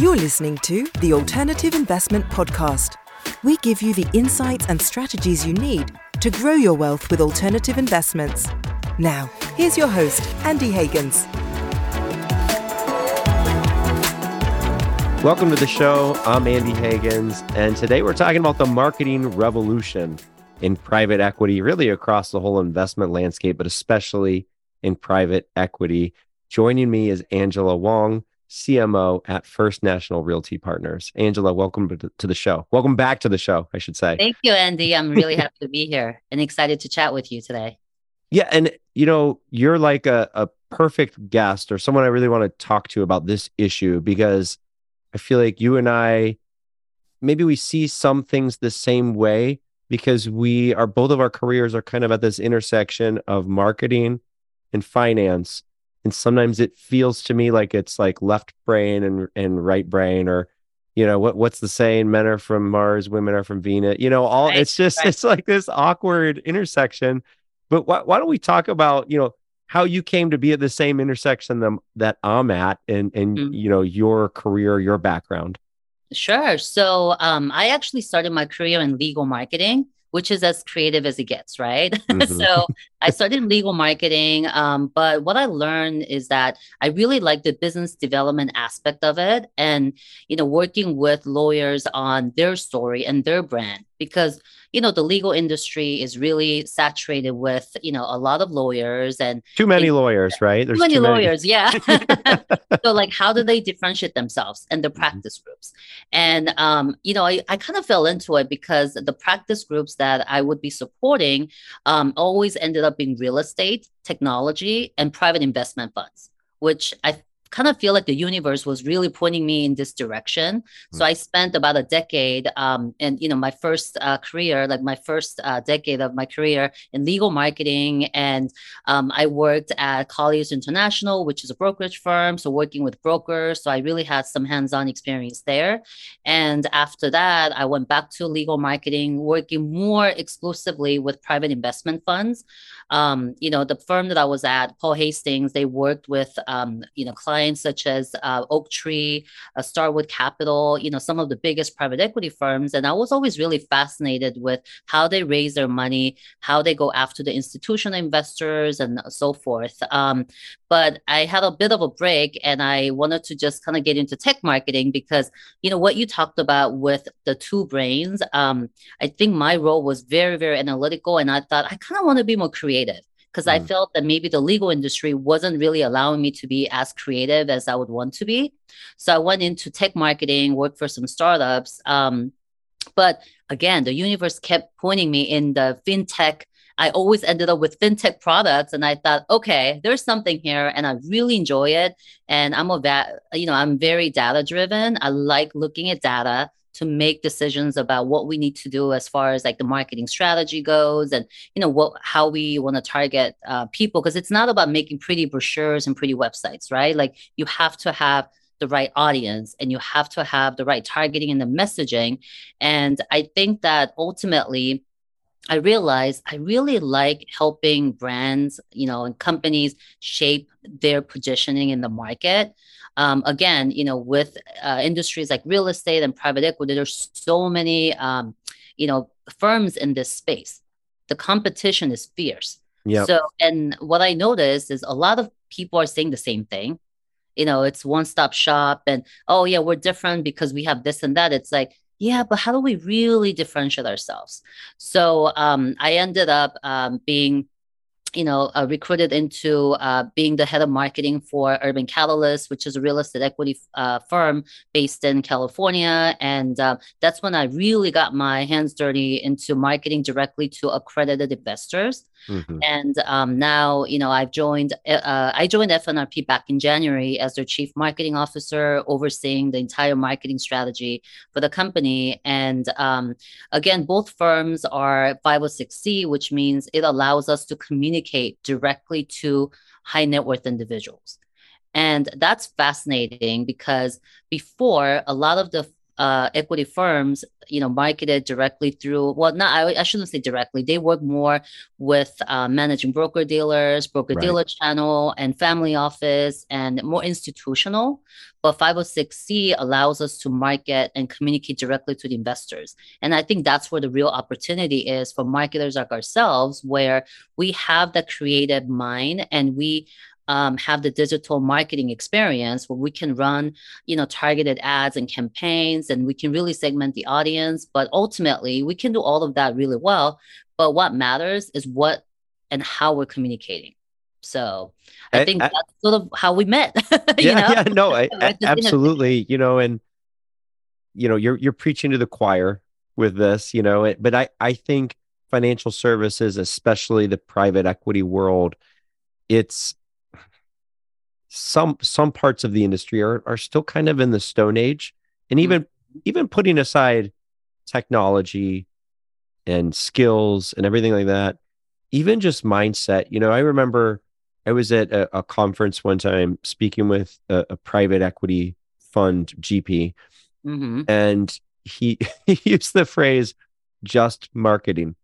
You're listening to the Alternative Investment Podcast. We give you the insights and strategies you need to grow your wealth with alternative investments. Now, here's your host, Andy Hagans. Welcome to the show. I'm Andy Hagans, and today we're talking about the marketing revolution in private equity, really across the whole investment landscape, but especially in private equity. Joining me is Angela Hwang. CMO at First National Realty Partners. Angela, welcome to the show. Welcome back to the show, I should say. Thank you, Andy. I'm really happy to be here and excited to chat with you today. Yeah. And, you know, you're like a, a perfect guest or someone I really want to talk to about this issue because I feel like you and I, maybe we see some things the same way because we are both of our careers are kind of at this intersection of marketing and finance and sometimes it feels to me like it's like left brain and and right brain or you know what what's the saying? Men are from mars women are from venus you know all right, it's just right. it's like this awkward intersection. But why, why don't we talk about you know how you came to be at the same intersection that, that i'm at and and mm-hmm. you know your career your background? Sure. So um, i actually started my career in legal marketing which is as creative as it gets, right? Mm-hmm. so I started legal marketing, um, but what I learned is that I really like the business development aspect of it, and you know, working with lawyers on their story and their brand because you know the legal industry is really saturated with you know a lot of lawyers and too many lawyers right There's too many too lawyers many. yeah so like how do they differentiate themselves and the mm-hmm. practice mm-hmm. groups and um, you know I, I kind of fell into it because the practice groups that i would be supporting um, always ended up being real estate technology and private investment funds which I kind of feel like the universe was really pointing me in this direction. So I spent about a decade, um, and you know, my first uh, career, like my first uh, decade of my career in legal marketing, and um, I worked at Colliers International, which is a brokerage firm, so working with brokers. So I really had some hands-on experience there. And after that, I went back to legal marketing, working more exclusively with private investment funds. Um, you know, the firm that I was at, Paul Hastings, they worked with um, you know clients clients such as uh, Oaktree, uh, Starwood Capital, you know, some of the biggest private equity firms. And I was always really fascinated with how they raise their money, how they go after the institutional investors, and so forth. Um, but I had a bit of a break and I wanted to just kind of get into tech marketing because, you know, what you talked about with the two brains, um, I think my role was very, very analytical. And I thought I kind of want to be more creative because mm. I felt that maybe the legal industry wasn't really allowing me to be as creative as I would want to be. So I went into tech marketing, worked for some startups. Um, but again, the universe kept pointing me in the fintech. I always ended up with fintech products, and I thought, okay, there's something here, and I really enjoy it. And I'm a that, you know, I'm very data driven. I like looking at data to make decisions about what we need to do as far as like the marketing strategy goes and you know what how we want to target uh, people because it's not about making pretty brochures and pretty websites right? Like you have to have the right audience and you have to have the right targeting and the messaging. And i think that ultimately I realized I really like helping brands, you know, and companies shape their positioning in the market um, again, you know, with uh, industries like real estate and private equity, there's so many, um, you know, firms in this space. The competition is fierce. Yeah. So, and what I noticed is a lot of people are saying the same thing. You know, it's one stop shop, and oh yeah, we're different because we have this and that. It's like, yeah, but how do we really differentiate ourselves? So um, I ended up um, being you know, uh, recruited into uh, being the head of marketing for Urban Catalyst, which is a real estate equity uh, firm based in California. And uh, that's when I really got my hands dirty into marketing directly to accredited investors. Mm-hmm. And um, now, you know, I've joined, uh, I joined FNRP back in January as their chief marketing officer, overseeing the entire marketing strategy for the company. And um, again, both firms are 506C, which means it allows us to communicate directly to high net worth individuals. And that's fascinating because before, a lot of the uh, equity firms, you know, marketed directly through, well, not, I, I shouldn't say directly. They work more with uh, managing broker dealers, broker dealer right. channel, and family office, and more institutional. But 506C allows us to market and communicate directly to the investors. And I think that's where the real opportunity is for marketers like ourselves, where we have the creative mind and we um, have the digital marketing experience where we can run you know targeted ads and campaigns and we can really segment the audience. But ultimately we can do all of that really well. But what matters is what and how we're communicating. So i, I think I, that's sort of how we met yeah know? yeah no I, absolutely you know and you know you're you're preaching to the choir with this you know but i i think financial services especially the private equity world it's some some parts of the industry are are still kind of in the stone age and even mm-hmm. even putting aside technology and skills and everything like that even just mindset you know i remember i was at a, a conference one time speaking with a, a private equity fund gp mm-hmm. and he, he used the phrase just marketing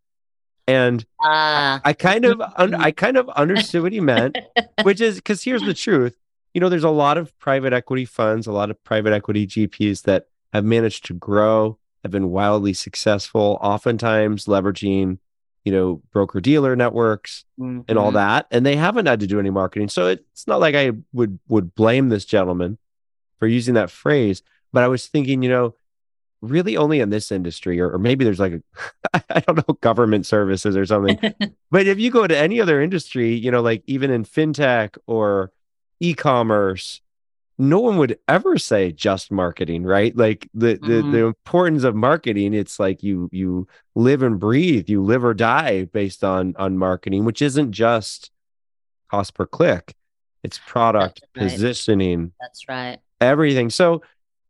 and uh, I kind of un- I kind of understood what he meant, which is because here's the truth. You know, there's a lot of private equity funds, a lot of private equity GPs that have managed to grow, have been wildly successful, oftentimes leveraging, you know, broker dealer networks mm-hmm. and all mm-hmm. that, and they haven't had to do any marketing. So it's not like I would would blame this gentleman for using that phrase, but I was thinking, you know, really only in this industry, or, or maybe there's like, a, I don't know, government services or something. but if you go to any other industry, you know, like even in fintech or e-commerce, no one would ever say just marketing, right? Like the, mm-hmm. the the importance of marketing, it's like you you live and breathe, you live or die based on on marketing, which isn't just cost per click. It's product That's right. positioning. That's right. Everything. So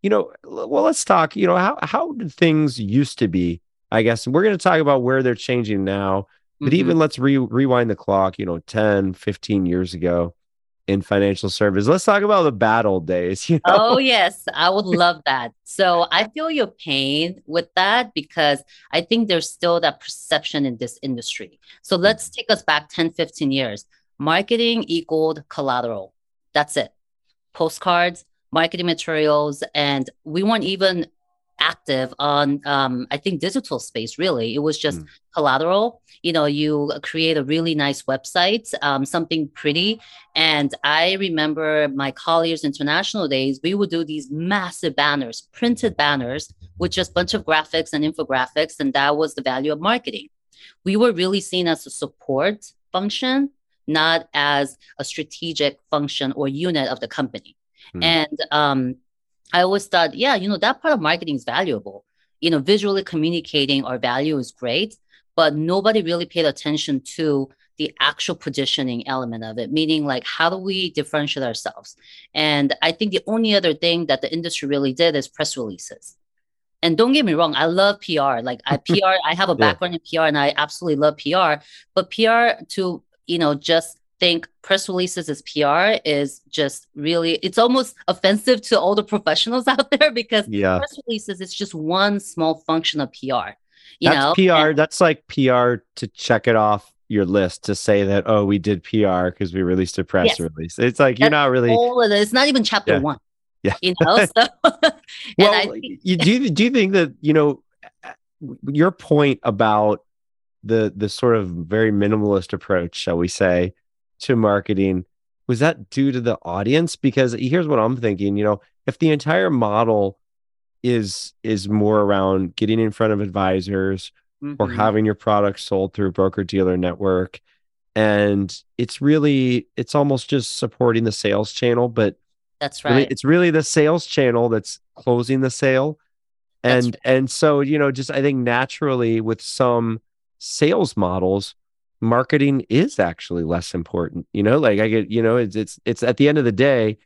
you know, well, let's talk, you know, how, how did things used to be? I guess we're going to talk about where they're changing now, but mm-hmm. even let's re- rewind the clock, you know, 10, 15 years ago in financial service. Let's talk about the bad old days. You know? Oh, yes. I would love that. So I feel your pain with that because I think there's still that perception in this industry. So let's take us back 10, 15 years. Marketing equaled collateral. That's it. Postcards, marketing materials, and we weren't even active on um, i think digital space really. It was just mm. collateral. You know you create a really nice website um, something pretty. And i remember my colliers international days we would do these massive banners printed banners with just a bunch of graphics and infographics and that was the value of marketing. We were really seen as a support function not as a strategic function or unit of the company Mm. And um, I always thought, yeah, you know, that part of marketing is valuable. You know, visually communicating our value is great, but nobody really paid attention to the actual positioning element of it, meaning like how do we differentiate ourselves? And I think the only other thing that the industry really did is press releases. And don't get me wrong, I love PR. Like I PR, I have a background yeah. in PR and I absolutely love PR. But PR to, you know, just think press releases as PR is just really it's almost offensive to all the professionals out there because yeah. press releases is just one small function of PR. You that's know? PR. And, that's like PR to check it off your list to say that oh we did PR because we released a press yes. release. It's like you're not really all of it. It's not even chapter yeah. one. Yeah. You know, so well, think- you, do you, do you think that you know your point about the the sort of very minimalist approach, shall we say, to marketing was that due to the audience because here's what i'm thinking you know if the entire model is is more around getting in front of advisors mm-hmm. or having your product sold through broker dealer network and it's really it's almost just supporting the sales channel but that's right really, it's really the sales channel that's closing the sale and right. and so you know just i think naturally with some sales models marketing is actually less important. You know, like I get, you know, it's it's it's at the end of the day,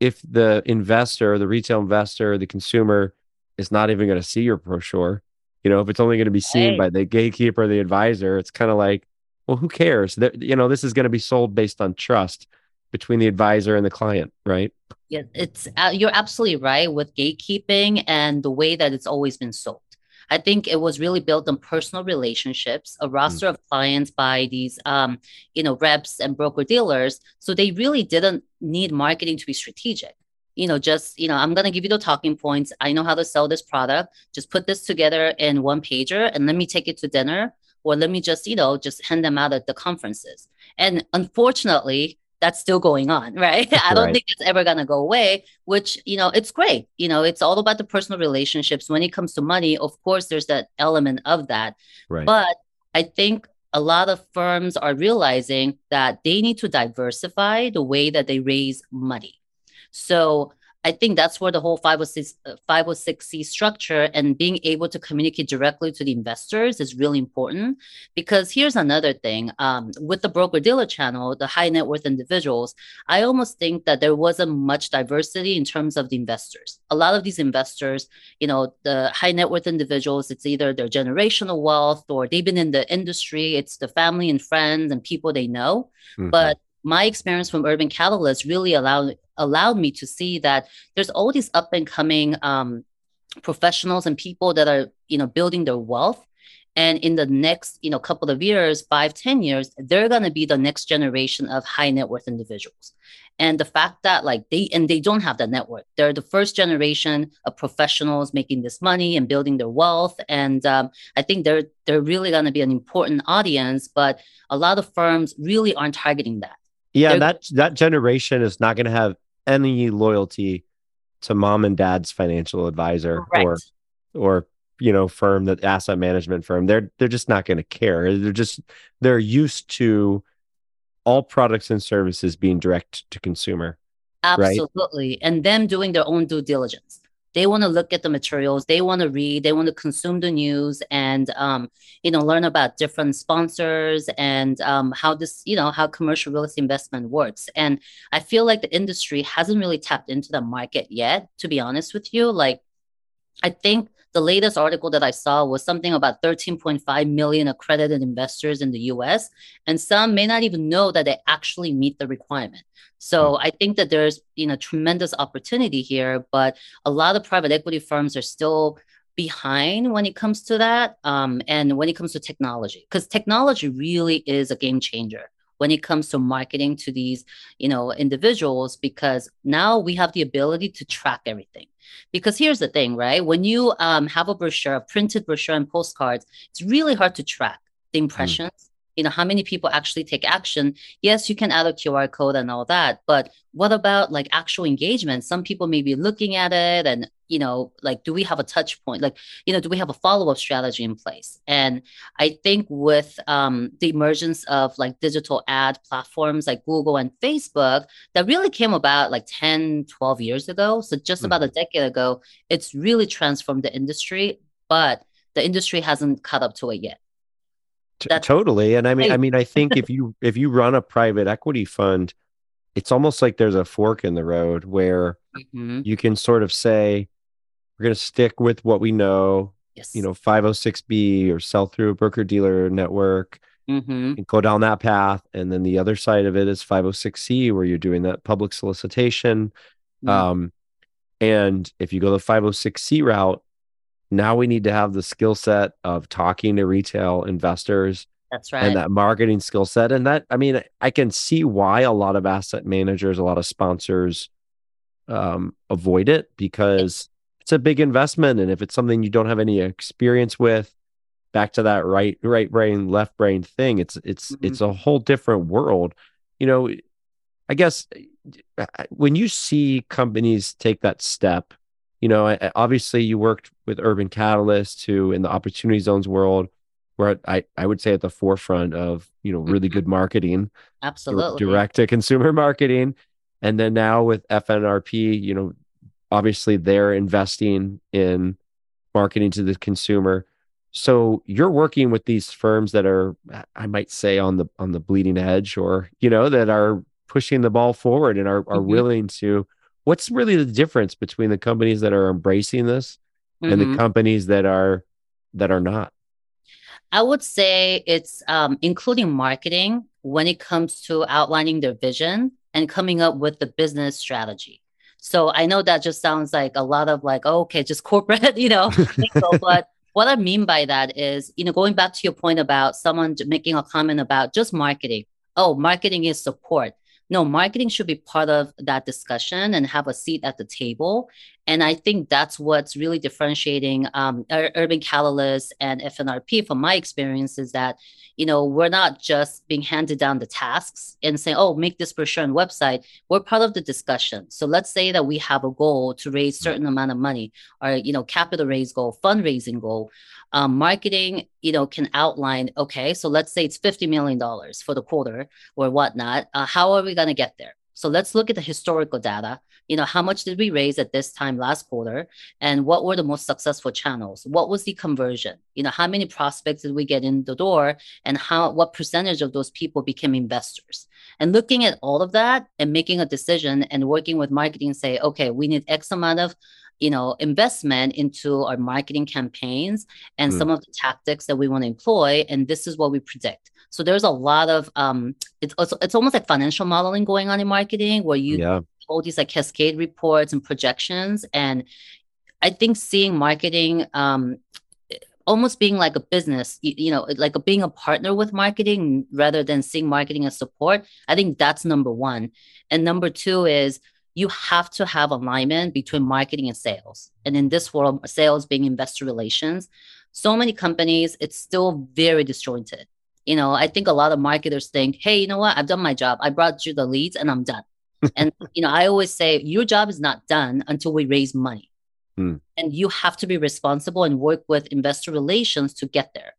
if the investor, the retail investor, the consumer is not even going to see your brochure, you know, if it's only going to be seen hey. by the gatekeeper, the advisor, it's kind of like, well, who cares? That you know, this is going to be sold based on trust between the advisor and the client, right? Yeah, it's uh, you're absolutely right with gatekeeping and the way that it's always been sold. I think it was really built on personal relationships, a roster mm. of clients by these, um, you know, reps and broker dealers. So they really didn't need marketing to be strategic. You know, just you know, I'm gonna give you the talking points. I know how to sell this product. Just put this together in one pager and let me take it to dinner, or let me just you know just hand them out at the conferences. And unfortunately, that's still going on, right? I don't right. think it's ever gonna go away, which, you know, it's great. You know, it's all about the personal relationships. When it comes to money, of course, there's that element of that. Right. But I think a lot of firms are realizing that they need to diversify the way that they raise money. So I think that's where the whole 506, 506c uh, structure and being able to communicate directly to the investors is really important. Because here's another thing um, with the broker dealer channel, the high net worth individuals, I almost think that there wasn't much diversity in terms of the investors. A lot of these investors, you know, the high net worth individuals, it's either their generational wealth or they've been in the industry, it's the family and friends and people they know. Mm-hmm. But my experience from Urban Catalyst really allowed allowed me to see that there's all these up and coming um, professionals and people that are you know building their wealth. And in the next you know couple of years five ten years they're going to be the next generation of high net worth individuals. And the fact that like they and they don't have that network. They're the first generation of professionals making this money and building their wealth. And um, i think they're they're really going to be an important audience but a lot of firms really aren't targeting that yeah, that that generation is not going to have any loyalty to mom and dad's financial advisor right. or or you know firm that asset management firm. They're they're just not going to care. They're just they're used to all products and services being direct to consumer. Absolutely. Right? And them doing their own due diligence they want to look at the materials they want to read they want to consume the news and um, you know learn about different sponsors and um, how this you know how commercial real estate investment works. And i feel like the industry hasn't really tapped into the market yet to be honest with you. Like i think the latest article that I saw was something about 13.5 million accredited investors in the US, and some may not even know that they actually meet the requirement. So hmm. I think that there's you know tremendous opportunity here, but a lot of private equity firms are still behind when it comes to that um, and when it comes to technology because technology really is a game changer when it comes to marketing to these you know individuals because now we have the ability to track everything because here's the thing right when you um, have a brochure a printed brochure and postcards it's really hard to track the hmm. impressions mm you know how many people actually take action? Yes you can add a qr code and all that but what about like actual engagement? Some people may be looking at it and you know like do we have a touch point? Like you know do we have a follow-up strategy in place? And i think with um, the emergence of like digital ad platforms like google and facebook that really came about like 10 12 years ago. So just mm-hmm. about a decade ago it's really transformed the industry but the industry hasn't caught up to it yet totally. And I mean, I mean, I think if you if you run a private equity fund, it's almost like there's a fork in the road where mm-hmm. you can sort of say, we're going to stick with what we know. Yes. You know, 506B or sell through a broker dealer network. Mm-hmm. And go down that path. And then the other side of it is 506C, where you're doing that public solicitation. Mm-hmm. Um, and if you go the 506C route, now we need to have the skill set of talking to retail investors. That's right. And that marketing skill set. And that, I mean, I can see why a lot of asset managers, a lot of sponsors um, avoid it because it's a big investment. And if it's something you don't have any experience with, back to that right, right brain, left brain thing, it's, it's, mm-hmm. it's a whole different world. You know, I guess when you see companies take that step, you know, obviously you worked with Urban Catalyst who in the opportunity zones world, where I, I would say at the forefront of, you know, really mm-hmm. good marketing. Absolutely. Direct to consumer marketing. And then now with FNRP, you know, obviously they're investing in marketing to the consumer. So you're working with these firms that are, I might say, on the on the bleeding edge, or you know, that are pushing the ball forward and are are mm-hmm. willing to what's really the difference between the companies that are embracing this mm-hmm. and the mm-hmm. companies that are that are not i would say it's um, including marketing when it comes to outlining their vision and coming up with the business strategy So I know that just sounds like a lot of like, oh, okay, just corporate, you know, but what I mean by that is, you know, going back to your point about someone making a comment about just marketing. Oh, marketing is support. No, marketing should be part of that discussion and have a seat at the table. And I think that's what's really differentiating um, Urban Catalyst and FNRP from my experience is that, you know, we're not just being handed down the tasks and saying, oh, make this brochure and website. We're part of the discussion. So let's say that we have a goal to raise certain amount of money or, you know, capital raise goal, fundraising goal. Um, marketing, you know, can outline, okay, so let's say it's $50 million for the quarter or whatnot. Uh, how are we going to get there? So let's look at the historical data. You know, how much did we raise at this time last quarter? And what were the most successful channels? What was the conversion? You know, how many prospects did we get in the door? And how what percentage of those people became investors? And looking at all of that and making a decision and working with marketing, say, okay, we need X amount of you know investment into our marketing campaigns and mm. some of the tactics that we want to employ and this is what we predict so there's a lot of um it's also, it's almost like financial modeling going on in marketing where you yeah. all these like cascade reports and projections and i think seeing marketing um almost being like a business you, you know like a, being a partner with marketing rather than seeing marketing as support i think that's number one and number two is you have to have alignment between marketing and sales. And in this world, sales being investor relations, so many companies, it's still very disjointed. You know, I think a lot of marketers think, hey, you know what? I've done my job. I brought you the leads and I'm done. and, you know, I always say your job is not done until we raise money. Hmm. And you have to be responsible and work with investor relations to get there.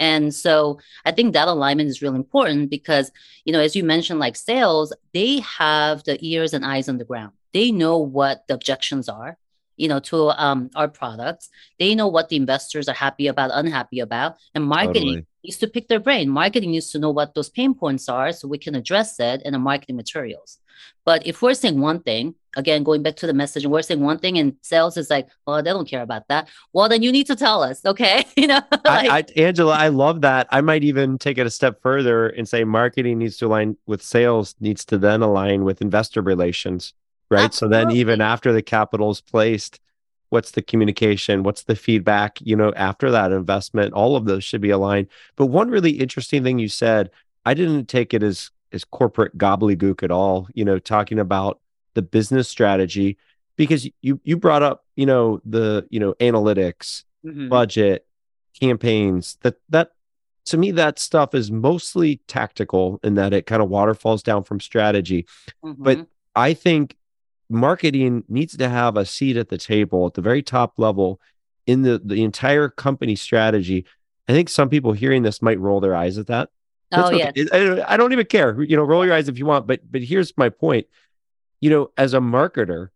And so I think that alignment is really important because, you know, as you mentioned, like sales, they have the ears and eyes on the ground. They know what the objections are, you know, to um, our products. They know what the investors are happy about, unhappy about. And marketing totally. Needs to pick their brain. Marketing needs to know what those pain points are so we can address it in the marketing materials. But if we're saying one thing, again, going back to the message, and we're saying one thing, and sales is like, well, they don't care about that. Well, then you need to tell us, okay? you know, like- I, I, Angela, I love that. I might even take it a step further and say marketing needs to align with sales, needs to then align with investor relations, right? Absolutely. So then, even after the capital is placed, what's the communication what's the feedback you know after that investment all of those should be aligned but one really interesting thing you said i didn't take it as as corporate gobbledygook at all, you know, talking about the business strategy because you you brought up, you know, the, you know, analytics, mm-hmm. budget, campaigns, that that to me that stuff is mostly tactical in that it kind of waterfalls down from strategy. Mm-hmm. But I think marketing needs to have a seat at the table at the very top level in the the entire company strategy. I think some people hearing this might roll their eyes at that oh yeah. I, I don't even care. You know, roll your eyes if you want. But but here's my point. You know, as a marketer,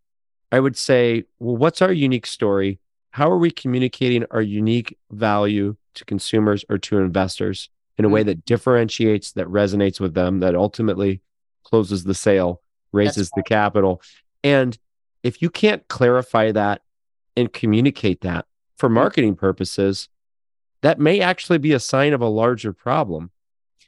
I would say, well, what's our unique story? How are we communicating our unique value to consumers or to investors in a way mm-hmm. that differentiates, that resonates with them, that ultimately closes the sale, raises right. the capital? And if you can't clarify that and communicate that for mm-hmm. marketing purposes, that may actually be a sign of a larger problem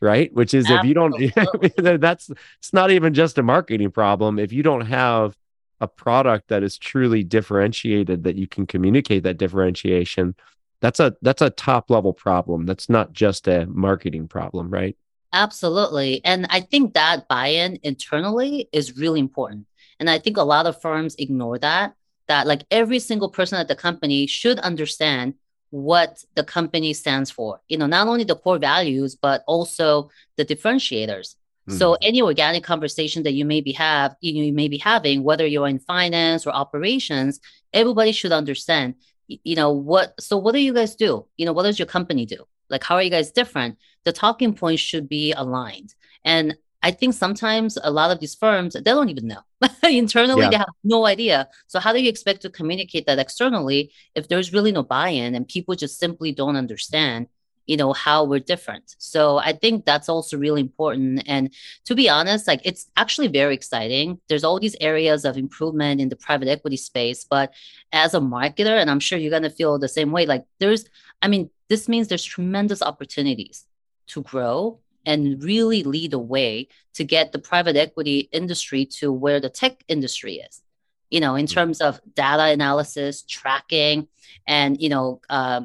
right? Which is Absolutely. if you don't, that's it's not even just a marketing problem. If you don't have a product that is truly differentiated, that you can communicate that differentiation, that's a that's a top level problem. That's not just a marketing problem, right? Absolutely. And I think that buy-in internally is really important. And I think a lot of firms ignore that that like every single person at the company should understand what the company stands for. You know, not only the core values, but also the differentiators. Mm-hmm. So any organic conversation that you may be have, you, know, you may be having, whether you're in finance or operations, everybody should understand, you know, what so what do you guys do? You know, what does your company do? Like how are you guys different? The talking points should be aligned. And I think sometimes a lot of these firms they don't even know internally yeah. they have no idea. So how do you expect to communicate that externally if there's really no buy-in and people just simply don't understand? you know how we're different so i think that's also really important and to be honest like it's actually very exciting there's all these areas of improvement in the private equity space but as a marketer and i'm sure you're going to feel the same way like there's i mean this means there's tremendous opportunities to grow and really lead the way to get the private equity industry to where the tech industry is. you know, in terms of data analysis, tracking, and you know, uh,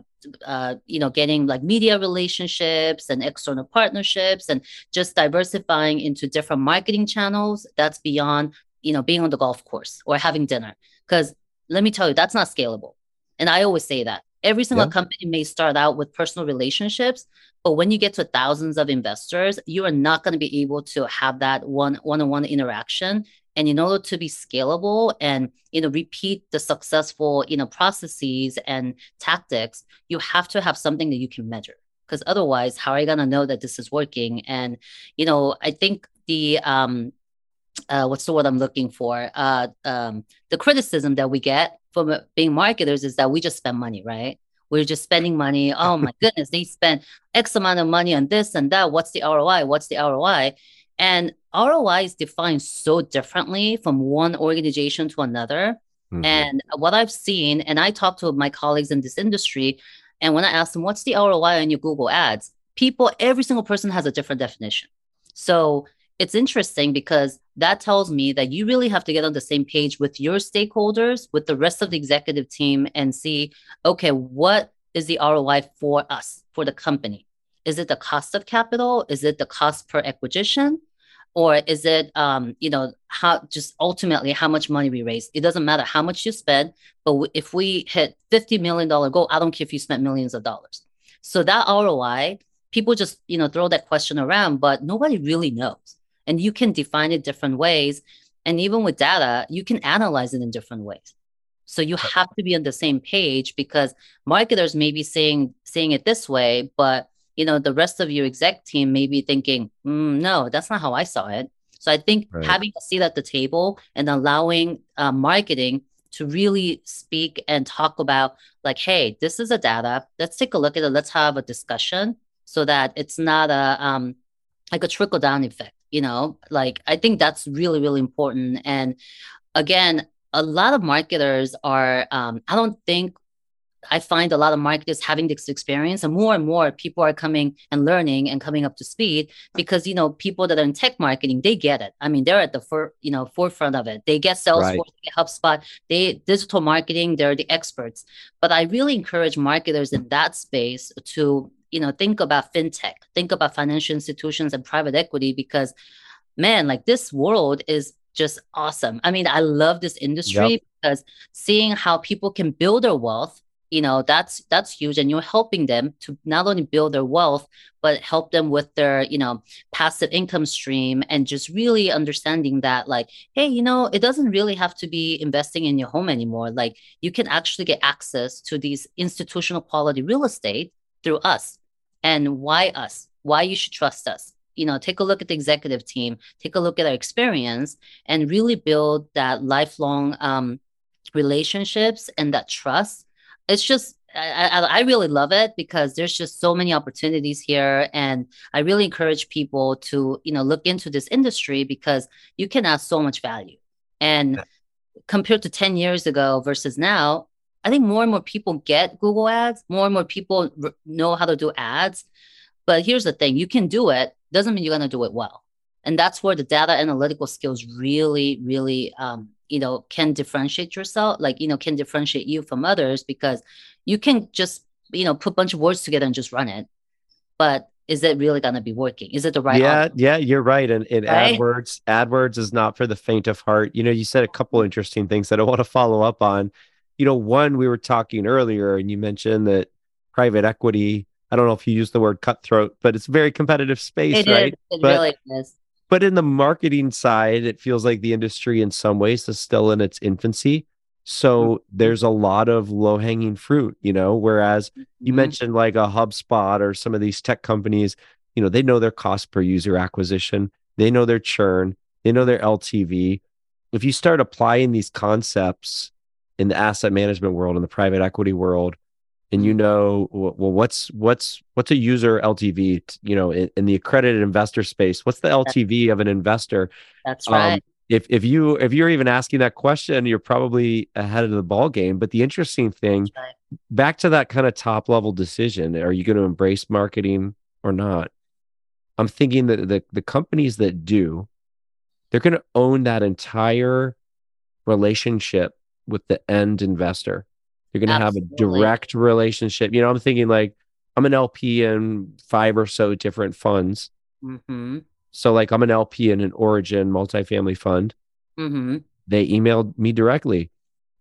uh, you know, getting like media relationships and external partnerships, and just diversifying into different marketing channels. That's beyond you know being on the golf course or having dinner. Because let me tell you, that's not scalable. And I always say that every single yeah. company may start out with personal relationships, but when you get to thousands of investors, you are not going to be able to have that one one-on-one interaction. And in order to be scalable and you know repeat the successful you know processes and tactics you have to have something that you can measure. Because otherwise how are you going to know that this is working? And you know i think the um uh, what's the word i'm looking for uh um the criticism that we get from being marketers is that we just spend money right we're just spending money oh my goodness they spend x amount of money on this and that what's the roi what's the roi and ROI is defined so differently from one organization to another. Mm-hmm. And what I've seen, and I talk to my colleagues in this industry, and when I ask them, what's the ROI on your Google ads? People, every single person has a different definition. So it's interesting because that tells me that you really have to get on the same page with your stakeholders, with the rest of the executive team, and see, okay, what is the ROI for us, for the company? Is it the cost of capital? Is it the cost per acquisition? Or is it, um, you know, how just ultimately how much money we raise? It doesn't matter how much you spend, but if we hit $50 million goal, I don't care if you spent millions of dollars. So that ROI, people just, you know, throw that question around, but nobody really knows. And you can define it different ways. And even with data, you can analyze it in different ways. So you have to be on the same page because marketers may be saying saying it this way, but you know the rest of your exec team may be thinking mm, no that's not how i saw it so i think right. having a seat at the table and allowing uh, marketing to really speak and talk about like hey this is a data let's take a look at it let's have a discussion so that it's not a um like a trickle down effect you know like i think that's really really important and again a lot of marketers are um, i don't think I find a lot of marketers having this experience, and more and more people are coming and learning and coming up to speed because you know people that are in tech marketing they get it. I mean, they're at the for you know forefront of it. They get Salesforce, right. they get HubSpot, they digital marketing. They're the experts. But I really encourage marketers in that space to you know think about fintech, think about financial institutions and private equity because man, like this world is just awesome. I mean, I love this industry yep. because seeing how people can build their wealth you know that's that's huge and you're helping them to not only build their wealth but help them with their you know passive income stream and just really understanding that like hey you know it doesn't really have to be investing in your home anymore like you can actually get access to these institutional quality real estate through us and why us why you should trust us. You know take a look at the executive team take a look at our experience and really build that lifelong um, relationships and that trust. It's just I, I, really love it because there's just so many opportunities here and i really encourage people to you know look into this industry because you can add so much value. And compared to 10 years ago versus now i think more and more people get google ads more and more people r- know how to do ads. But here's the thing you can do it doesn't mean you're going to do it well. And that's where the data analytical skills really really um, you know can differentiate yourself like you know can differentiate you from others because you can just you know put a bunch of words together and just run it. But is it really going to be working? Is it the right yeah yeah you're right. And, and right? adwords adwords is not for the faint of heart. You know you said a couple interesting things that i want to follow up on you know one we were talking earlier and you mentioned that private equity i don't know if you use the word cutthroat but it's a very competitive space it right is. it but, really is but in the marketing side, it feels like the industry in some ways is still in its infancy. So mm-hmm. there's a lot of low hanging fruit, you know, whereas mm-hmm. you mentioned like a HubSpot or some of these tech companies, you know, they know their cost per user acquisition, they know their churn, they know their LTV. If you start applying these concepts in the asset management world, in the private equity world, and you know well what's what's what's a user ltv you know in, in the accredited investor space? What's the ltv of an investor? That's right. um, if if you if you're even asking that question you're probably ahead of the ball game but the interesting thing right. back to that kind of top level decision are you going to embrace marketing or not? I'm thinking that the the companies that do they're going to own that entire relationship with the end investor. You're going to have a direct relationship. You know, I'm thinking like I'm an LP in five or so different funds. Mm-hmm. So like I'm an LP in an Origin multifamily fund. Mm-hmm. They emailed me directly.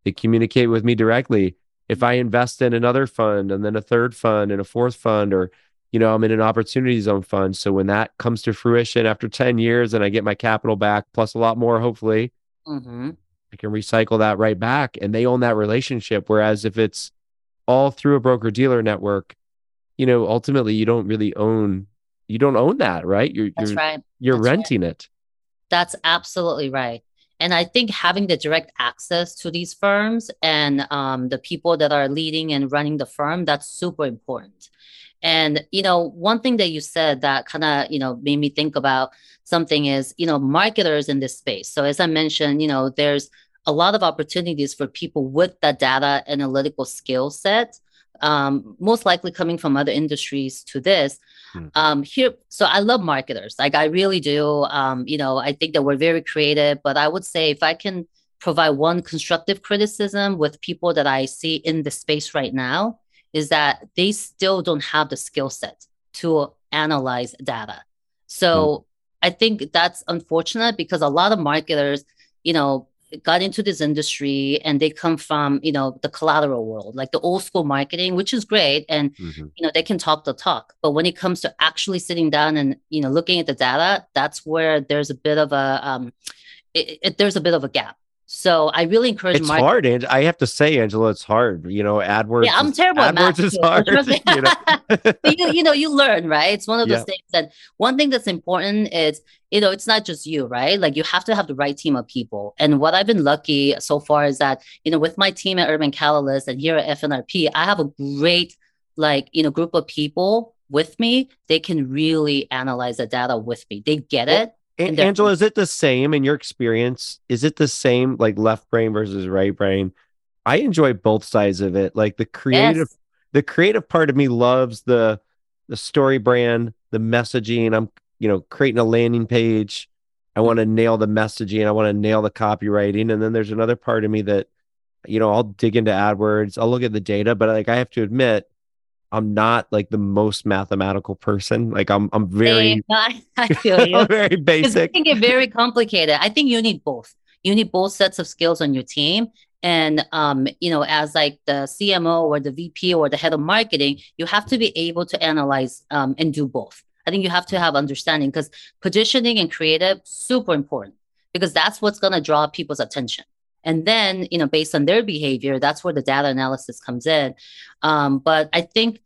They communicate with me directly. If I invest in another fund and then a third fund and a fourth fund, or you know, I'm in an opportunity zone fund. So when that comes to fruition after 10 years and I get my capital back plus a lot more, hopefully, Mm-hmm. I can recycle that right back and they own that relationship. Whereas if it's all through a broker dealer network, you know, ultimately you don't really own you don't own that, right? You're That's you're right. you're That's right. renting it. That's absolutely right. And I think having the direct access to these firms and um, the people that are leading and running the firm, that's super important. And, you know, one thing that you said that kind of, you know, made me think about something is, you know, marketers in this space. So as I mentioned, you know, there's a lot of opportunities for people with that data analytical skill set, um, most likely coming from other industries to this Mhm. um here so i love marketers like i really do um you know i think that we're very creative but i would say if i can provide one constructive criticism with people that i see in the space right now is that they still don't have the skill set to analyze data. So i think that's unfortunate because a lot of marketers you know got into this industry and they come from you know the collateral world like the old school marketing which is great and Mhm. you know they can talk the talk. But when it comes to actually sitting down and you know looking at the data that's where there's a bit of a um it, it, there's a bit of a gap so i really encourage It's market- hard, and I have to say, Angela, it's hard. You know, AdWords. yeah i'm is- terrible at math AdWords is hard. you know? But you, you know you learn right it's one of those Yeah. things and one thing that's important is you know it's not just you right like you have to have the right team of people and what i've been lucky so far is that you know with my team at urban catalyst and here at fnrp i have a great like you know group of people with me they can really analyze the data with me they get it A- Angela, is it the same in your experience? Is it the same, like left brain versus right brain? I enjoy both sides of it. Like the creative, Yes. the creative part of me loves the the story brand, the messaging. I'm, you know, creating a landing page. I want to nail the messaging. I want to nail the copywriting. And then there's another part of me that, you know, I'll dig into AdWords. I'll look at the data, but like I have to admit, I'm not like the most mathematical person. Like I'm, I'm very, I, I feel you very basic. it can get very complicated. I think you need both. You need both sets of skills on your team. And um, you know, as like the CMO or the VP or the head of marketing, you have to be able to analyze um, and do both. I think you have to have understanding because positioning and creative super important because that's what's going to draw people's attention. And then, you know, based on their behavior, that's where the data analysis comes in. Um, but I think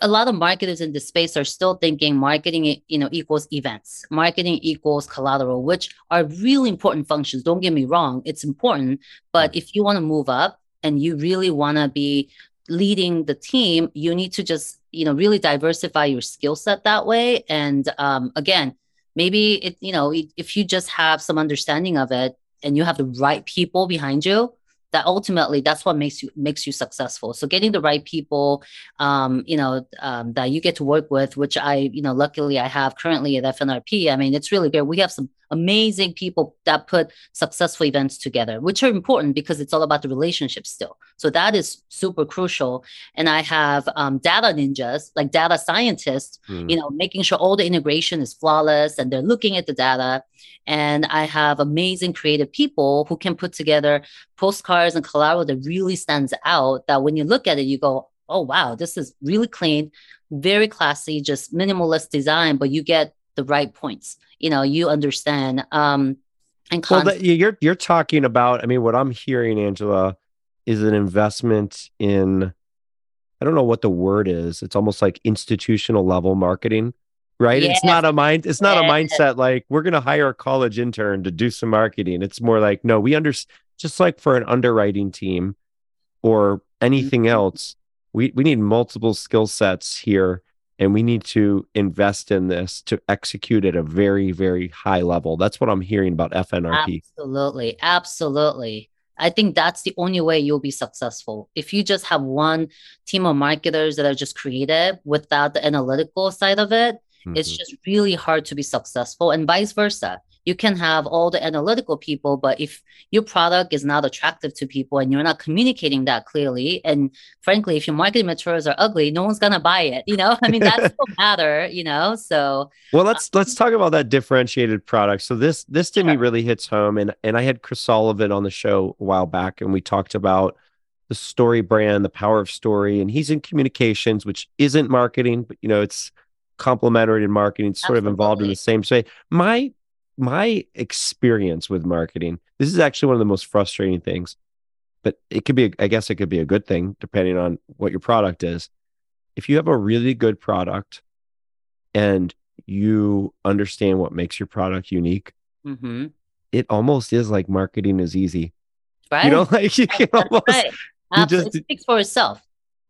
a lot of marketers in this space are still thinking marketing you know equals events. Marketing equals collateral which are really important functions. Don't get me wrong it's important. But if you want to move up and you really want to be leading the team you need to just you know really diversify your skill set that way. And um, again maybe it you know if you just have some understanding of it and you have the right people behind you that ultimately that's what makes you makes you successful so getting the right people um, you know, um, that you get to work with, which I, you know, luckily I have currently at FNRP. I mean, it's really good. We have some amazing people that put successful events together, which are important because it's all about the relationship still. So that is super crucial. And I have um, data ninjas, like data scientists, Mm. you know, making sure all the integration is flawless and they're looking at the data. And I have amazing creative people who can put together postcards and collateral that really stands out that when you look at it, you go, oh, wow, this is really clean, very classy, just minimalist design, but you get the right points. You know, you understand. Um, and Well, that, you're you're talking about. I mean, what I'm hearing, Angela, is an investment in. I don't know what the word is. It's almost like institutional level marketing, right? It's not a mind. It's not a mindset like we're going to hire a college intern to do some marketing. It's more like no, we under just like for an underwriting team or anything Mhm. else. We we need multiple skill sets here, and we need to invest in this to execute at a very very high level. That's what I'm hearing about FNRP. Absolutely. Absolutely. I think that's the only way you'll be successful. If you just have one team of marketers that are just creative without the analytical side of it, it's Mhm. just really hard to be successful and vice versa. You can have all the analytical people, but if your product is not attractive to people and you're not communicating that clearly, and frankly, if your marketing materials are ugly, no one's gonna buy it. You know, I mean that's still matter. You know, so well, let's um, let's talk about that differentiated product. So this this to sure. me really hits home, and and I had Chris Sullivan on the show a while back, and we talked about the story brand, the power of story, and he's in communications, which isn't marketing, but you know it's complementary to marketing, sort Absolutely. of involved in the same way. My my experience with marketing, this is actually one of the most frustrating things, but it could be, I guess it could be a good thing depending on what your product is. If you have a really good product and you understand what makes your product unique, mm-hmm. it almost is like marketing is easy. Right. You know, like you can almost, right. you just, it speaks for itself.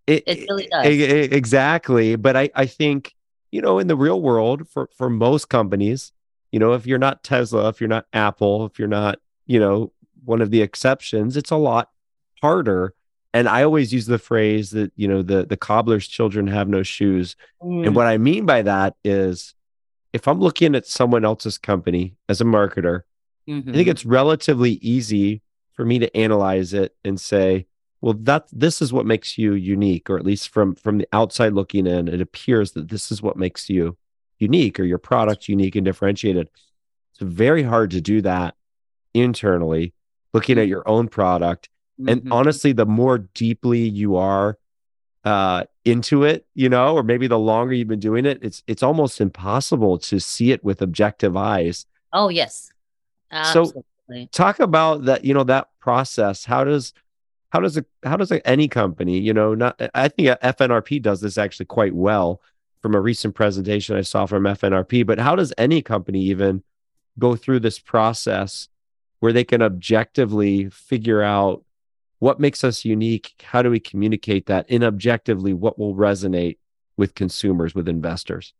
It, it really does. Exactly. But I, I think, you know, in the real world, for, for most companies, you know, if you're not Tesla, if you're not Apple, if you're not, you know, one of the exceptions, it's a lot harder. And I always use the phrase that, you know, the the cobbler's children have no shoes. Mm. And what I mean by that is if I'm looking at someone else's company as a marketer, mm-hmm. I think mm-hmm. it's relatively easy for me to analyze it and say, well, that this is what makes you unique, or at least from from the outside looking in, it appears that this is what makes you unique or your product unique and differentiated. It's very hard to do that internally, looking at your own product. Mm-hmm. And honestly, the more deeply you are uh, into it, you know, or maybe the longer you've been doing it, it's it's almost impossible to see it with objective eyes. Oh yes. Absolutely. So talk about that, you know, that process. How does how does it how does a, any company, you know, not I think FNRP does this actually quite well from a recent presentation I saw from FNRP, but how does any company even go through this process where they can objectively figure out what makes us unique? How do we communicate that? And objectively, what will resonate with consumers, with investors?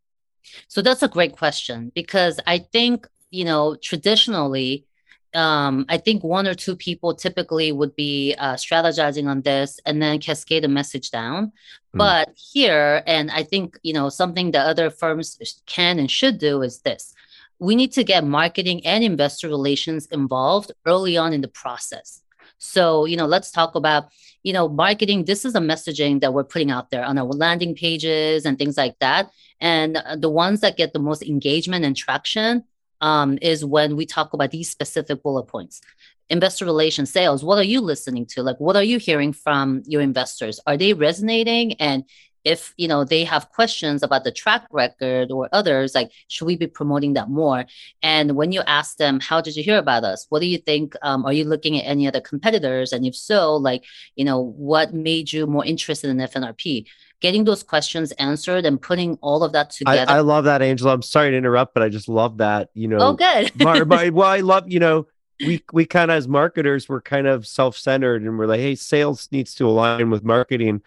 So that's a great question because I think, you know, traditionally, um, I think one or two people typically would be uh, strategizing on this and then cascade a message down. Mm. But here, and I think you know something that other firms can and should do is this: we need to get marketing and investor relations involved early on in the process. So you know, let's talk about you know marketing. This is a messaging that we're putting out there on our landing pages and things like that. And the ones that get the most engagement and traction um, is when we talk about these specific bullet points. Investor relations, sales, what are you listening to? Like, what are you hearing from your investors? Are they resonating? And if you know they have questions about the track record or others like should we be promoting that more and when you ask them how did you hear about us what do you think um, are you looking at any other competitors and if so like you know what made you more interested in fnrp getting those questions answered and putting all of that together. I, I love that, Angela. I'm sorry to interrupt, but I just love that. You know, oh, good. mar- mar- well, I love, you know, we we kind of as marketers, we're kind of self-centered and we're like, hey, sales needs to align with marketing.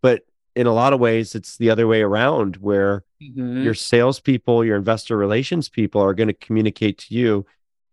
But in a lot of ways, it's the other way around where mm-hmm. your salespeople, your investor relations people are going to communicate to you.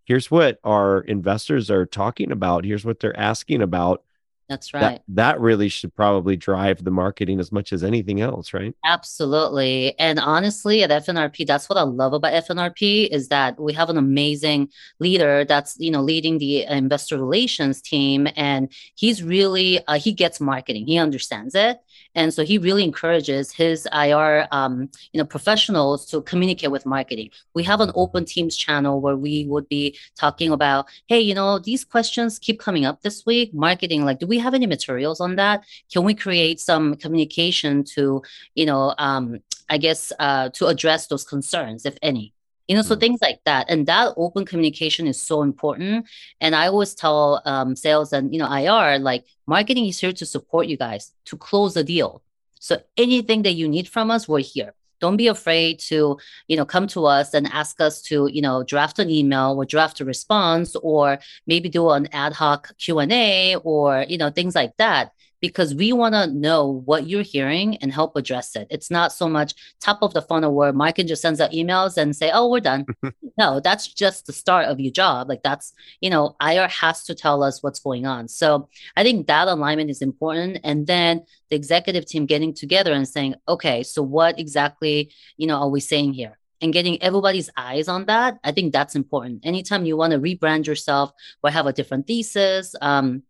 Here's what our investors are talking about. Here's what they're asking about. That's right. That, that really should probably drive the marketing as much as anything else, right? Absolutely. And honestly, at FNRP, that's what I love about FNRP is that we have an amazing leader that's, you know, leading the investor relations team. And he's really, uh, he gets marketing. He understands it. And so he really encourages his IR, um, you know, professionals to communicate with marketing. We have an open teams channel where we would be talking about, hey, you know, these questions keep coming up this week. Marketing, like, do we have any materials on that? Can we create some communication to, you know, um, I guess uh, to address those concerns, if any? You know so mm. things like that. And that open communication is so important. And i always tell um, sales and you know ir like marketing is here to support you guys to close the deal. So anything that you need from us we're here. Don't be afraid to you know come to us and ask us to you know draft an email or draft a response or maybe do an ad hoc q&a or you know things like that because we want to know what you're hearing and help address it. It's not so much top of the funnel where Mark just sends out emails and say, "Oh, we're done." no, that's just the start of your job. Like that's you know, IR has to tell us what's going on. So I think that alignment is important, and then the executive team getting together and saying, "Okay, so what exactly you know are we saying here?" and getting everybody's eyes on that, I think that's important. Anytime you want to rebrand yourself or have a different thesis, um,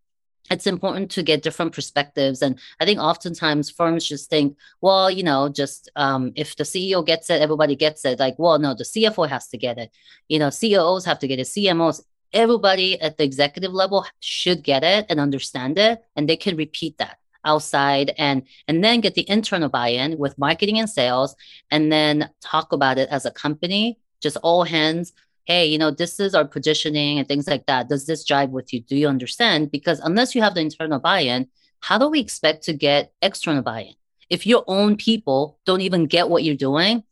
it's important to get different perspectives. And I think oftentimes firms just think, well, you know, just um, if the CEO gets it, everybody gets it. Like, well, no, the CFO has to get it. You know, COOs have to get it, CMOs, everybody at the executive level should get it and understand it, and they can repeat that outside and and then get the internal buy-in with marketing and sales and then talk about it as a company just all hands hey you know this is our positioning and things like that. Does this jive with you? Do you understand? Because unless you have the internal buy-in how do we expect to get external buy-in? If your own people don't even get what you're doing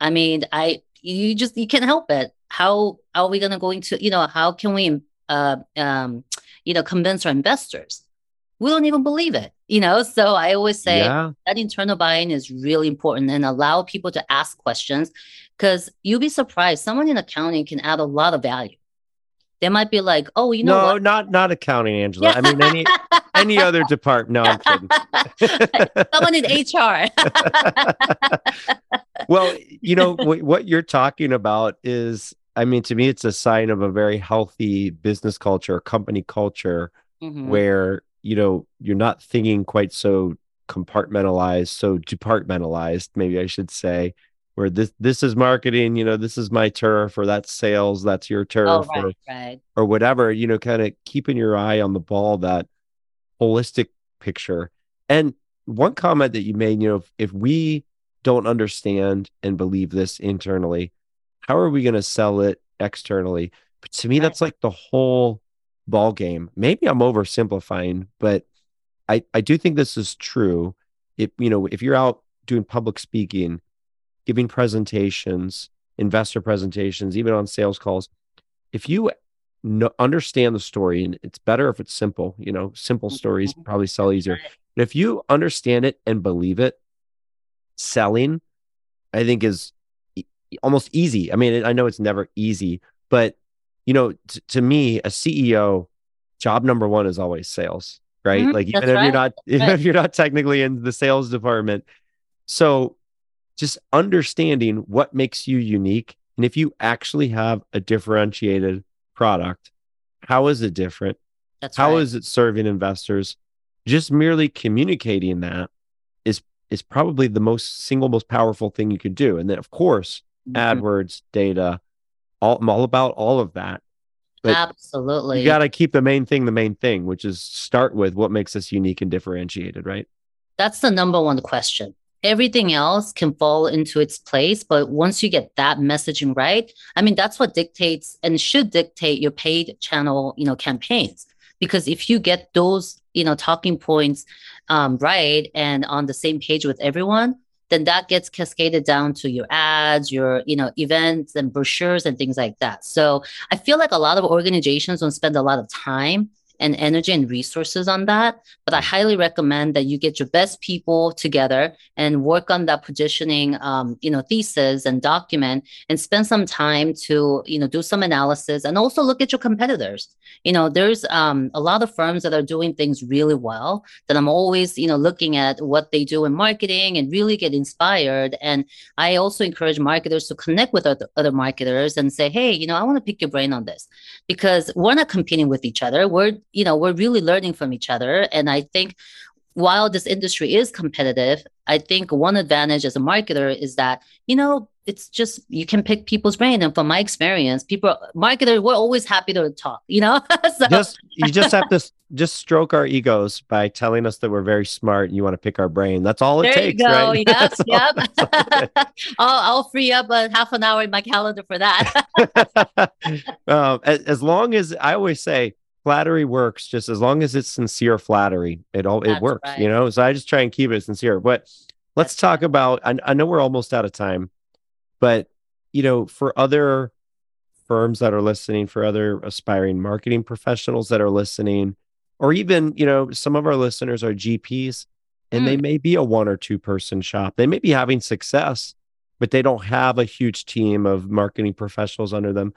i mean i you just you can't help it. How are we going to go into you know how can we uh, um, you know convince our investors we don't even believe it you know so i always say yeah. that internal buy-in is really important and allow people to ask questions because you'll be surprised someone in accounting can add a lot of value they might be like oh you know no what? not not accounting angela i mean any any other department no i'm kidding someone in hr well you know w- what you're talking about is i mean to me it's a sign of a very healthy business culture company culture mm-hmm. where you know you're not thinking quite so compartmentalized so departmentalized maybe i should say where this this is marketing you know this is my turf or that's sales that's your oh, turf oh, right, or, right. or whatever you know kind of keeping your eye on the ball that holistic picture and one comment that you made you know if, if we don't understand and believe this internally how are we going to sell it externally but to me right. that's like the whole ball game. Maybe I'm oversimplifying, but I I do think this is true. If you know, if you're out doing public speaking, giving presentations, investor presentations, even on sales calls, if you no, understand the story, and it's better if it's simple. You know, simple mm-hmm. stories probably sell easier. But if you understand it and believe it, selling, I think is almost easy. I mean, I know it's never easy, but you know, t- to me, a CEO job number one is always sales, right? Mm-hmm, like even if right. you're not, even right. if you're not technically in the sales department. So just understanding what makes you unique. And if you actually have a differentiated product, how is it different? That's How right. is it serving investors? Just merely communicating that is is probably the most single most powerful thing you could do. And then of course, mm-hmm. AdWords, data, all, I'm all about all of that. But Absolutely. You got to keep the main thing the main thing, which is start with what makes us unique and differentiated, right? That's the number one question. Everything else can fall into its place, but once you get that messaging right, I mean that's what dictates and should dictate your paid channel, you know, campaigns. Because if you get those, you know, talking points um, right and on the same page with everyone, then that gets cascaded down to your ads, your you know events and brochures and things like that. So I feel like a lot of organizations don't spend a lot of time and energy and resources on that. But I highly recommend that you get your best people together and work on that positioning, um, you know, thesis and document and spend some time to, you know, do some analysis and also look at your competitors. You know, there's um, a lot of firms that are doing things really well that I'm always, you know, looking at what they do in marketing and really get inspired. And I also encourage marketers to connect with other, other marketers and say, hey, you know, I want to pick your brain on this because we're not competing with each other. We're you know we're really learning from each other. And i think while this industry is competitive i think one advantage as a marketer is that you know it's just you can pick people's brain. And from my experience people marketers we're always happy to talk you know? So. just you just have to just stroke our egos by telling us that we're very smart and you want to pick our brain. That's all it there takes you go. right? Yep yep. I'll, I'll free up a half an hour in my calendar for that. Um, as, as long as i always say flattery works just as long as it's sincere flattery. It all it works, right. you know. So I just try and keep it sincere. But let's That's talk right. about. I, I know we're almost out of time, but you know, for other firms that are listening, for other aspiring marketing professionals that are listening, or even you know, some of our listeners are GPs, and mm. they may be a one or two person shop. They may be having success, but they don't have a huge team of marketing professionals under them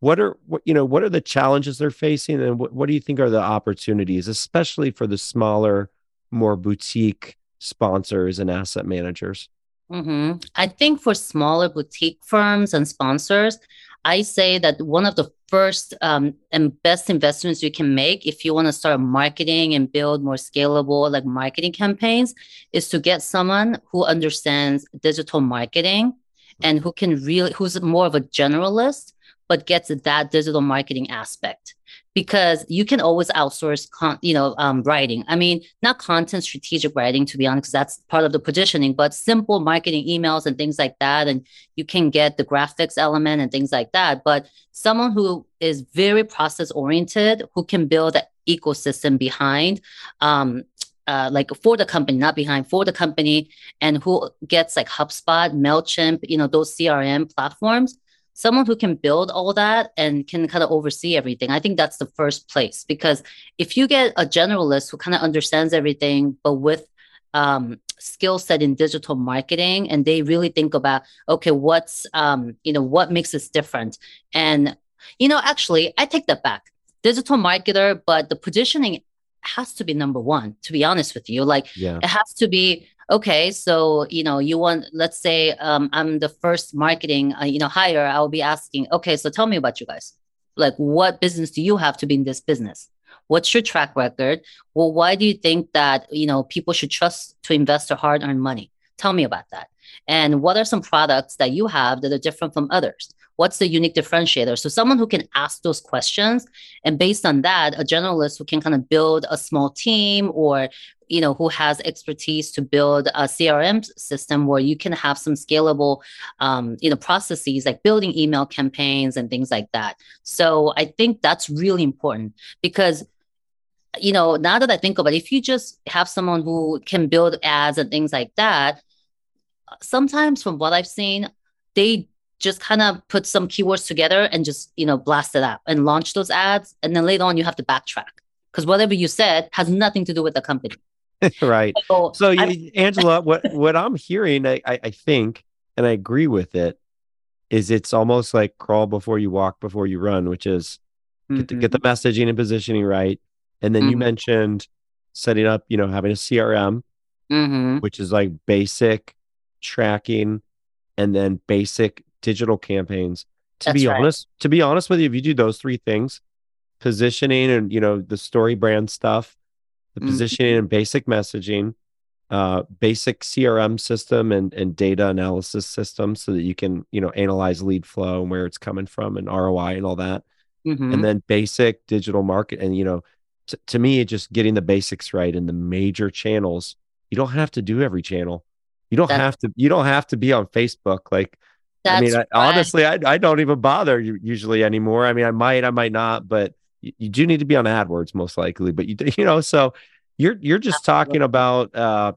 what are what you know what are the challenges they're facing and what, what do you think are the opportunities especially for the smaller more boutique sponsors and asset managers Mm-hmm. I think for smaller boutique firms and sponsors, I say that one of the first um, and best investments you can make if you want to start marketing and build more scalable like marketing campaigns is to get someone who understands digital marketing and who can really who's more of a generalist but gets that digital marketing aspect because you can always outsource con- you know um, writing. I mean not content strategic writing to be honest because that's part of the positioning but simple marketing emails and things like that and you can get the graphics element and things like that. But someone who is very process oriented who can build an ecosystem behind um, uh, like for the company, not behind, for the company, and who gets like HubSpot, MailChimp, you know, those CRM platforms, someone who can build all that and can kind of oversee everything. I think that's the first place because if you get a generalist who kind of understands everything, but with um, skill set in digital marketing, and they really think about, okay, what's, um, you know, what makes us different? And, you know, actually, I take that back. Digital marketer, but the positioning has to be number one, to be honest with you. Like, yeah. it has to be okay so you know you want let's say um, i'm the first marketing uh, you know hire i'll be asking okay so tell me about you guys. Like what business do you have to be in this business? What's your track record? Well why do you think that you know people should trust to invest their hard-earned money? Tell me about that. And what are some products that you have that are different from others? What's the unique differentiator? So someone who can ask those questions and based on that a generalist who can kind of build a small team or you know who has expertise to build a crm system where you can have some scalable um, you know processes like building email campaigns and things like that. So i think that's really important because you know now that i think about it if you just have someone who can build ads and things like that sometimes from what i've seen they just kind of put some keywords together and just you know blast it out and launch those ads. And then later on you have to backtrack because whatever you said has nothing to do with the company right. So, so you, Angela, what what I'm hearing, I, I think, and I agree with it, is it's almost like crawl before you walk before you run, which is mm-hmm. get, the, get the mm-hmm. messaging and positioning right. And then mm-hmm. you mentioned setting up, you know, having a CRM, mm-hmm. which is like basic tracking and then basic digital campaigns. To That's be right. honest, to be honest with you, if you do those three things, positioning and you know the story brand stuff the mm-hmm. positioning and basic messaging, uh, basic CRM system and, and data analysis system so that you can, you know, analyze lead flow and where it's coming from and ROI and all that. Mm-hmm. And then basic digital market. And, you know, t- to me, just getting the basics right in the major channels. You don't have to do every channel. You don't That's- have to, you don't have to be on Facebook. Like, That's I mean, I, honestly, I, I don't even bother usually anymore. I mean, I might, I might not, but you, you do need to be on AdWords most likely, but you you know, so you're you're just talking about uh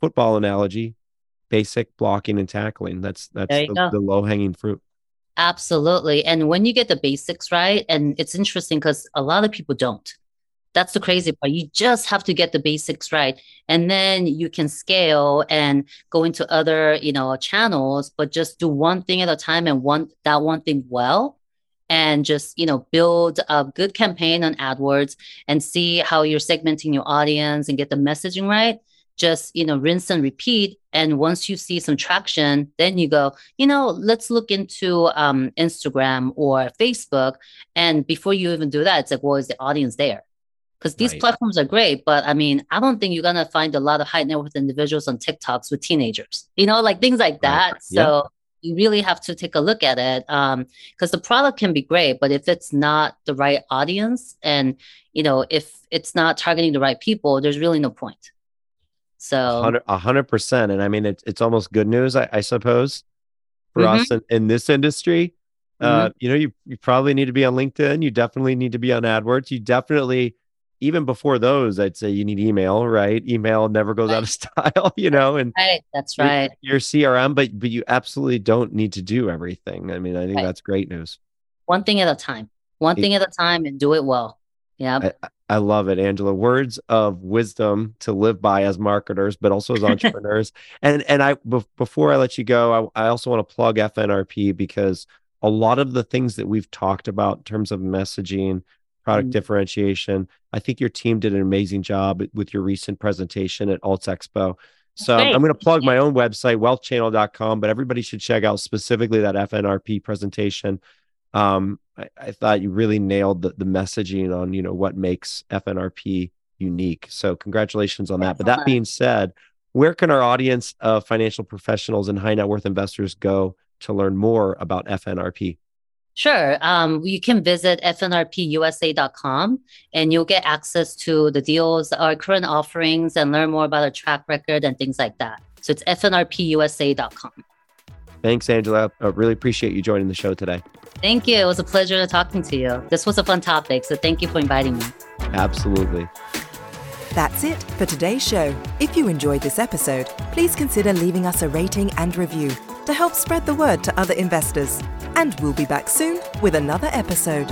football analogy, basic blocking and tackling. That's that's the, the low hanging fruit. Absolutely. And when you get the basics right, and it's interesting because a lot of people don't. That's the crazy part. You just have to get the basics right. And then you can scale and go into other, you know, channels, but just do one thing at a time and one that one thing well and just you know build a good campaign on AdWords and see how you're segmenting your audience and get the messaging right just you know rinse and repeat. And once you see some traction then you go you know let's look into um, instagram or facebook. And before you even do that it's like well is the audience there? Because these right. platforms are great but i mean i don't think you're going to find a lot of high net worth individuals on tiktoks with teenagers you know like things like that. Right. so you really have to take a look at it because um, the product can be great but if it's not the right audience and you know if it's not targeting the right people there's really no point so a hundred percent and i mean it's, it's almost good news i, I suppose for mm-hmm. us in, in, this industry uh, mm-hmm. you know you, you probably need to be on linkedin you definitely need to be on adwords you definitely even before those, I'd say you need email, right? Email never goes right. out of style, you know, and right. that's right. Your, CRM, but but you absolutely don't need to do everything. I mean, I think right. that's great news. One thing at a time. One thing at a time and do it well. Yeah. I, I love it, Angela. Words of wisdom to live by as marketers, but also as entrepreneurs. and and I before I let you go, I, I also want to plug FNRP because a lot of the things that we've talked about in terms of messaging, product mm-hmm. differentiation. I think your team did an amazing job with your recent presentation at Alts Expo. So Great. I'm going to plug my own website, wealthchannel.com, but everybody should check out specifically that FNRP presentation. Um, I, I thought you really nailed the, the messaging on, you know, what makes FNRP unique. So congratulations on that. But that being said, where can our audience of financial professionals and high net worth investors go to learn more about FNRP? Sure. Um, you can visit fnrpusa.com and you'll get access to the deals, our current offerings, and learn more about our track record and things like that. So it's fnrpusa.com. Thanks, Angela. I really appreciate you joining the show today. Thank you. It was a pleasure talking to you. This was a fun topic. So thank you for inviting me. Absolutely. That's it for today's show. If you enjoyed this episode, please consider leaving us a rating and review to help spread the word to other investors. And we'll be back soon with another episode.